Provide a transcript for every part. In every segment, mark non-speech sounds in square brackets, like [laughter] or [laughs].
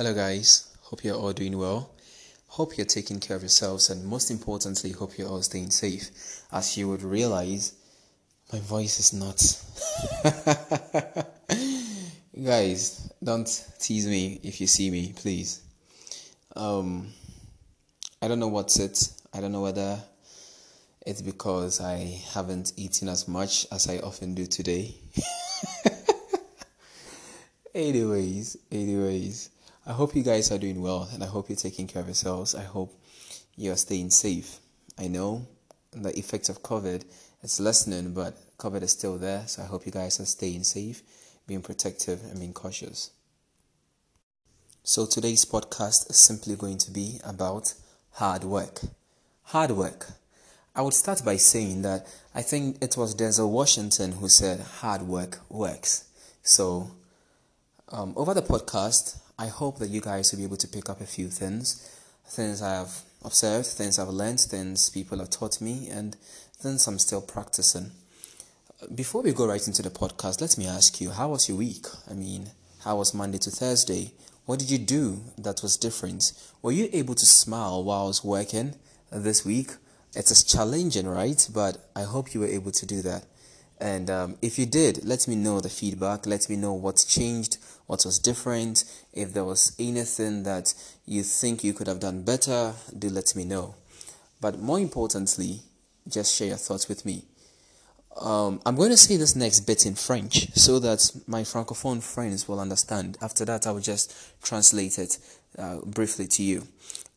Hello, guys. Hope you're all doing well. Hope you're taking care of yourselves, and most importantly, hope you're all staying safe. As you would realize, my voice is not. [laughs] guys, don't tease me if you see me, please. Um, I don't know what's it. I don't know whether it's because I haven't eaten as much as I often do today. [laughs] anyways, anyways, I hope you guys are doing well and I hope you're taking care of yourselves. I hope you're staying safe. I know the effects of COVID it's lessening, but COVID is still there. So I hope you guys are staying safe, being protective, and being cautious. So today's podcast is simply going to be about hard work. Hard work. I would start by saying that I think it was Denzel Washington who said hard work works. So um, over the podcast, I hope that you guys will be able to pick up a few things, things I have observed, things I've learned, things people have taught me, and things I'm still practicing. Before we go right into the podcast, let me ask you, how was your week? I mean, how was Monday to Thursday? What did you do that was different? Were you able to smile while I was working this week? It's a challenging, right? But I hope you were able to do that. And um, if you did, let me know the feedback. Let me know what's changed, what was different. If there was anything that you think you could have done better, do let me know. But more importantly, just share your thoughts with me. Um, I'm going to say this next bit in French so that my francophone friends will understand. After that, I will just translate it uh, briefly to you.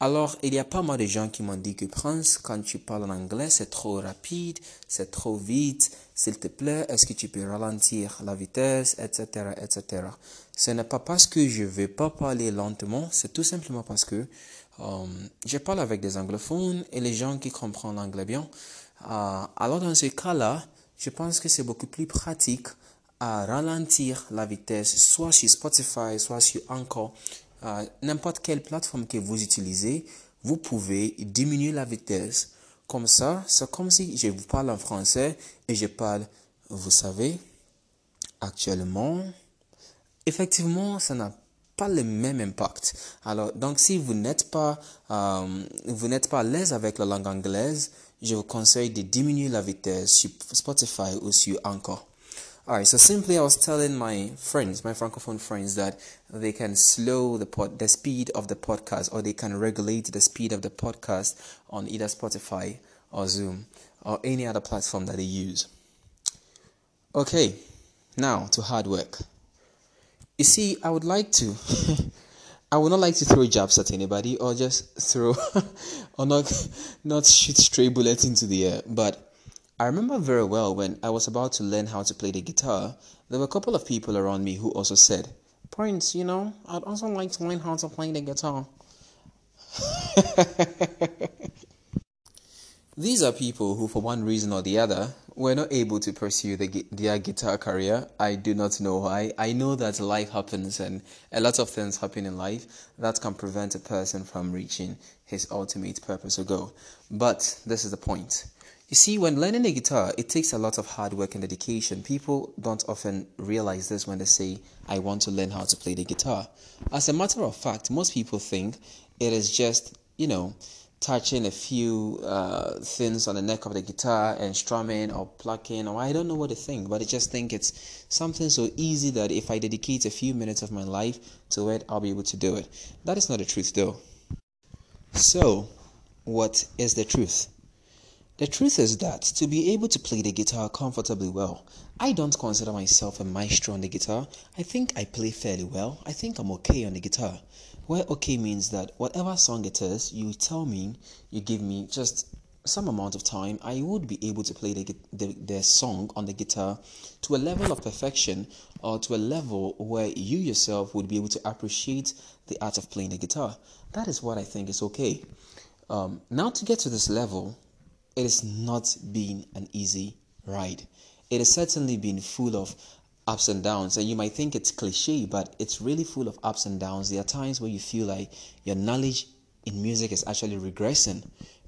Alors, il y a pas mal de gens qui m'ont dit que Prince, quand tu parles en anglais, c'est trop rapide, c'est trop vite. S'il te plaît, est-ce que tu peux ralentir la vitesse, etc., etc. Ce n'est pas parce que je ne veux pas parler lentement, c'est tout simplement parce que euh, je parle avec des anglophones et les gens qui comprennent l'anglais bien. Euh, alors, dans ce cas-là, je pense que c'est beaucoup plus pratique à ralentir la vitesse, soit sur Spotify, soit sur encore euh, n'importe quelle plateforme que vous utilisez, vous pouvez diminuer la vitesse. Comme ça, c'est comme si je vous parle en français et je parle, vous savez, actuellement, effectivement, ça n'a pas le même impact. Alors, donc, si vous n'êtes pas, euh, vous n'êtes pas à l'aise avec la langue anglaise, je vous conseille de diminuer la vitesse sur Spotify ou sur Encore. Alright, so simply I was telling my friends, my francophone friends, that they can slow the pod, the speed of the podcast, or they can regulate the speed of the podcast on either Spotify or Zoom or any other platform that they use. Okay, now to hard work. You see, I would like to, [laughs] I would not like to throw jabs at anybody or just throw, [laughs] or not, not shoot stray bullets into the air, but I remember very well when I was about to learn how to play the guitar, there were a couple of people around me who also said, Prince, you know, I'd also like to learn how to play the guitar. [laughs] These are people who, for one reason or the other, were not able to pursue the, their guitar career. I do not know why. I know that life happens and a lot of things happen in life that can prevent a person from reaching his ultimate purpose or goal. But this is the point. You see, when learning a guitar, it takes a lot of hard work and dedication. People don't often realize this when they say, I want to learn how to play the guitar. As a matter of fact, most people think it is just, you know, touching a few uh, things on the neck of the guitar and strumming or plucking, or I don't know what to think, but I just think it's something so easy that if I dedicate a few minutes of my life to it, I'll be able to do it. That is not the truth, though. So, what is the truth? The truth is that to be able to play the guitar comfortably well, I don't consider myself a maestro on the guitar. I think I play fairly well. I think I'm okay on the guitar. Where okay means that whatever song it is, you tell me, you give me just some amount of time, I would be able to play the, the, the song on the guitar to a level of perfection or to a level where you yourself would be able to appreciate the art of playing the guitar. That is what I think is okay. Um, now, to get to this level, it has not been an easy ride. It has certainly been full of ups and downs. And you might think it's cliche, but it's really full of ups and downs. There are times where you feel like your knowledge in music is actually regressing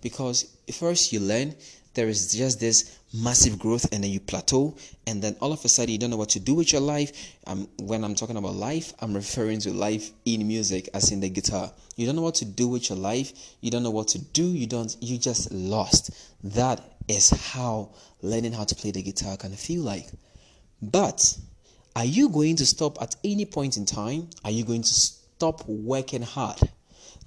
because first you learn there is just this massive growth and then you plateau and then all of a sudden you don't know what to do with your life. Um, when i'm talking about life i'm referring to life in music as in the guitar. You don't know what to do with your life. You don't know what to do. You don't you just lost. That is how learning how to play the guitar can feel like. But are you going to stop at any point in time? Are you going to stop working hard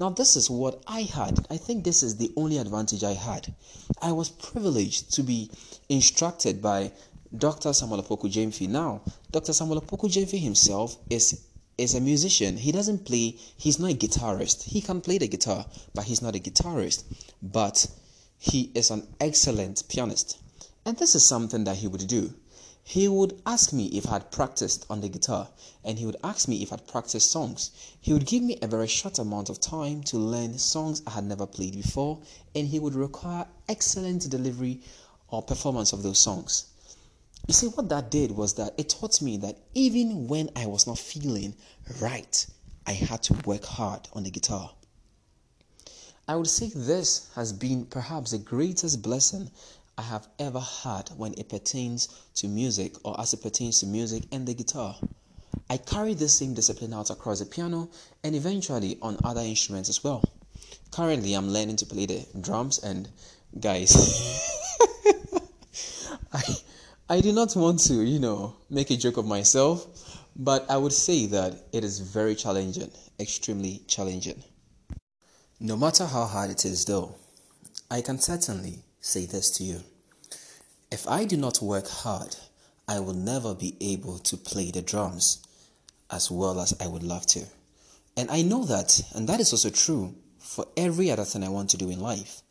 now, this is what I had. I think this is the only advantage I had. I was privileged to be instructed by Dr. Samuel Opoku Gyamfi. Now, Dr. Samuel Opoku Gyamfi himself is is a musician. He doesn't play, he's not a guitarist. He can play the guitar, but he's not a guitarist. But he is an excellent pianist. And this is something that he would do he would ask me if I had practiced on the guitar and he would ask me if I'd practiced songs. He would give me a very short amount of time to learn songs I had never played before and he would require excellent delivery or performance of those songs. You see, what that did was that it taught me that even when I was not feeling right, I had to work hard on the guitar. I would say this has been perhaps the greatest blessing I have ever had when it pertains to music or as it pertains to music and the guitar. I carry the same discipline out across the piano and eventually on other instruments as well. Currently, I'm learning to play the drums, and guys, [laughs] I, I do not want to, you know, make a joke of myself, but I would say that it is very challenging, extremely challenging. No matter how hard it is, though, I can certainly say this to you. If I do not work hard, I will never be able to play the drums as well as I would love to. And I know that, and that is also true for every other thing I want to do in life,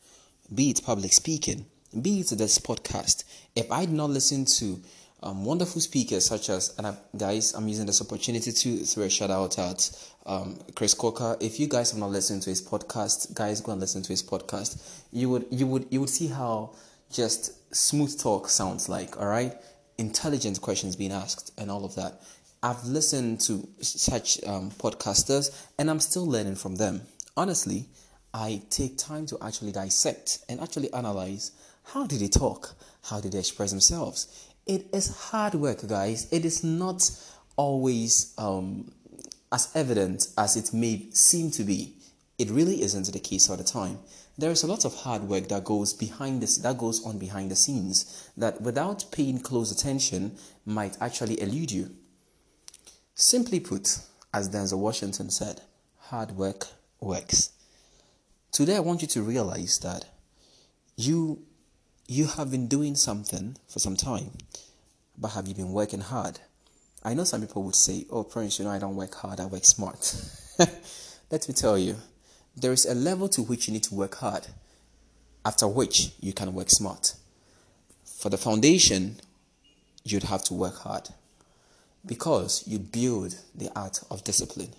be it public speaking, be it this podcast. If I do not listen to um, wonderful speakers such as, and I, guys, I'm using this opportunity to throw a shout out at um, Chris Coker. If you guys have not listened to his podcast, guys, go and listen to his podcast. You would, you would, you would see how just smooth talk sounds like. All right, intelligent questions being asked and all of that. I've listened to such um, podcasters, and I'm still learning from them. Honestly, I take time to actually dissect and actually analyze how did they talk, how did they express themselves it is hard work, guys. It is not always um, as evident as it may seem to be. It really isn't the case all the time. There is a lot of hard work that goes behind this that goes on behind the scenes that without paying close attention might actually elude you. Simply put, as Denzel Washington said, hard work works. Today I want you to realize that you you have been doing something for some time, but have you been working hard? I know some people would say, Oh, Prince, you know, I don't work hard, I work smart. [laughs] Let me tell you, there is a level to which you need to work hard, after which you can work smart. For the foundation, you'd have to work hard because you build the art of discipline.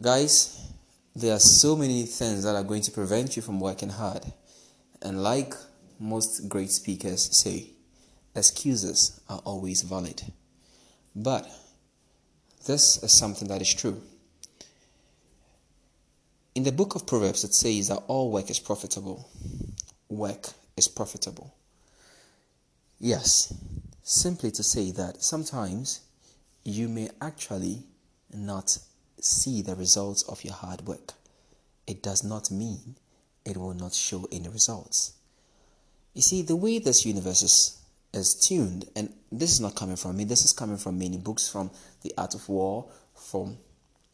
Guys, there are so many things that are going to prevent you from working hard. And like most great speakers say, excuses are always valid. But this is something that is true. In the book of Proverbs, it says that all work is profitable. Work is profitable. Yes, simply to say that sometimes you may actually not see the results of your hard work. It does not mean it will not show any results. You see, the way this universe is, is tuned, and this is not coming from me, this is coming from many books, from The Art of War, from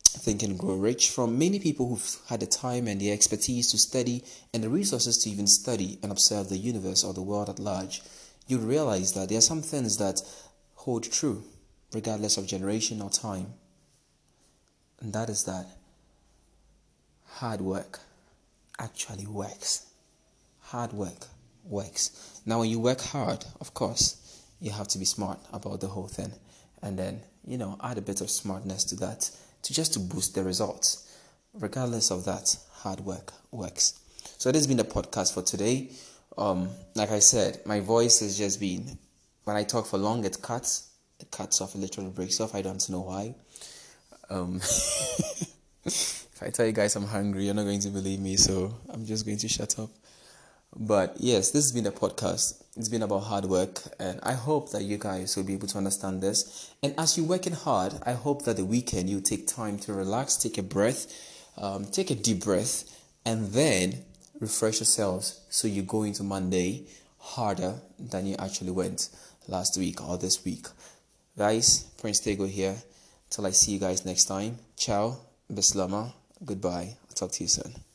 Think and Grow Rich, from many people who've had the time and the expertise to study and the resources to even study and observe the universe or the world at large, you realize that there are some things that hold true regardless of generation or time. And that is that hard work actually works. Hard work works. Now, when you work hard, of course, you have to be smart about the whole thing, and then you know add a bit of smartness to that to just to boost the results. Regardless of that, hard work works. So this has been the podcast for today. Um, like I said, my voice has just been when I talk for long, it cuts. It cuts off, it literally breaks off. I don't know why. Um, [laughs] If I tell you guys I'm hungry, you're not going to believe me, so I'm just going to shut up. But yes, this has been a podcast. It's been about hard work, and I hope that you guys will be able to understand this. And as you're working hard, I hope that the weekend you take time to relax, take a breath, um, take a deep breath, and then refresh yourselves so you go into Monday harder than you actually went last week or this week. Guys, Prince Tego here. Till I see you guys next time. Ciao, Bislama, goodbye. I'll talk to you soon.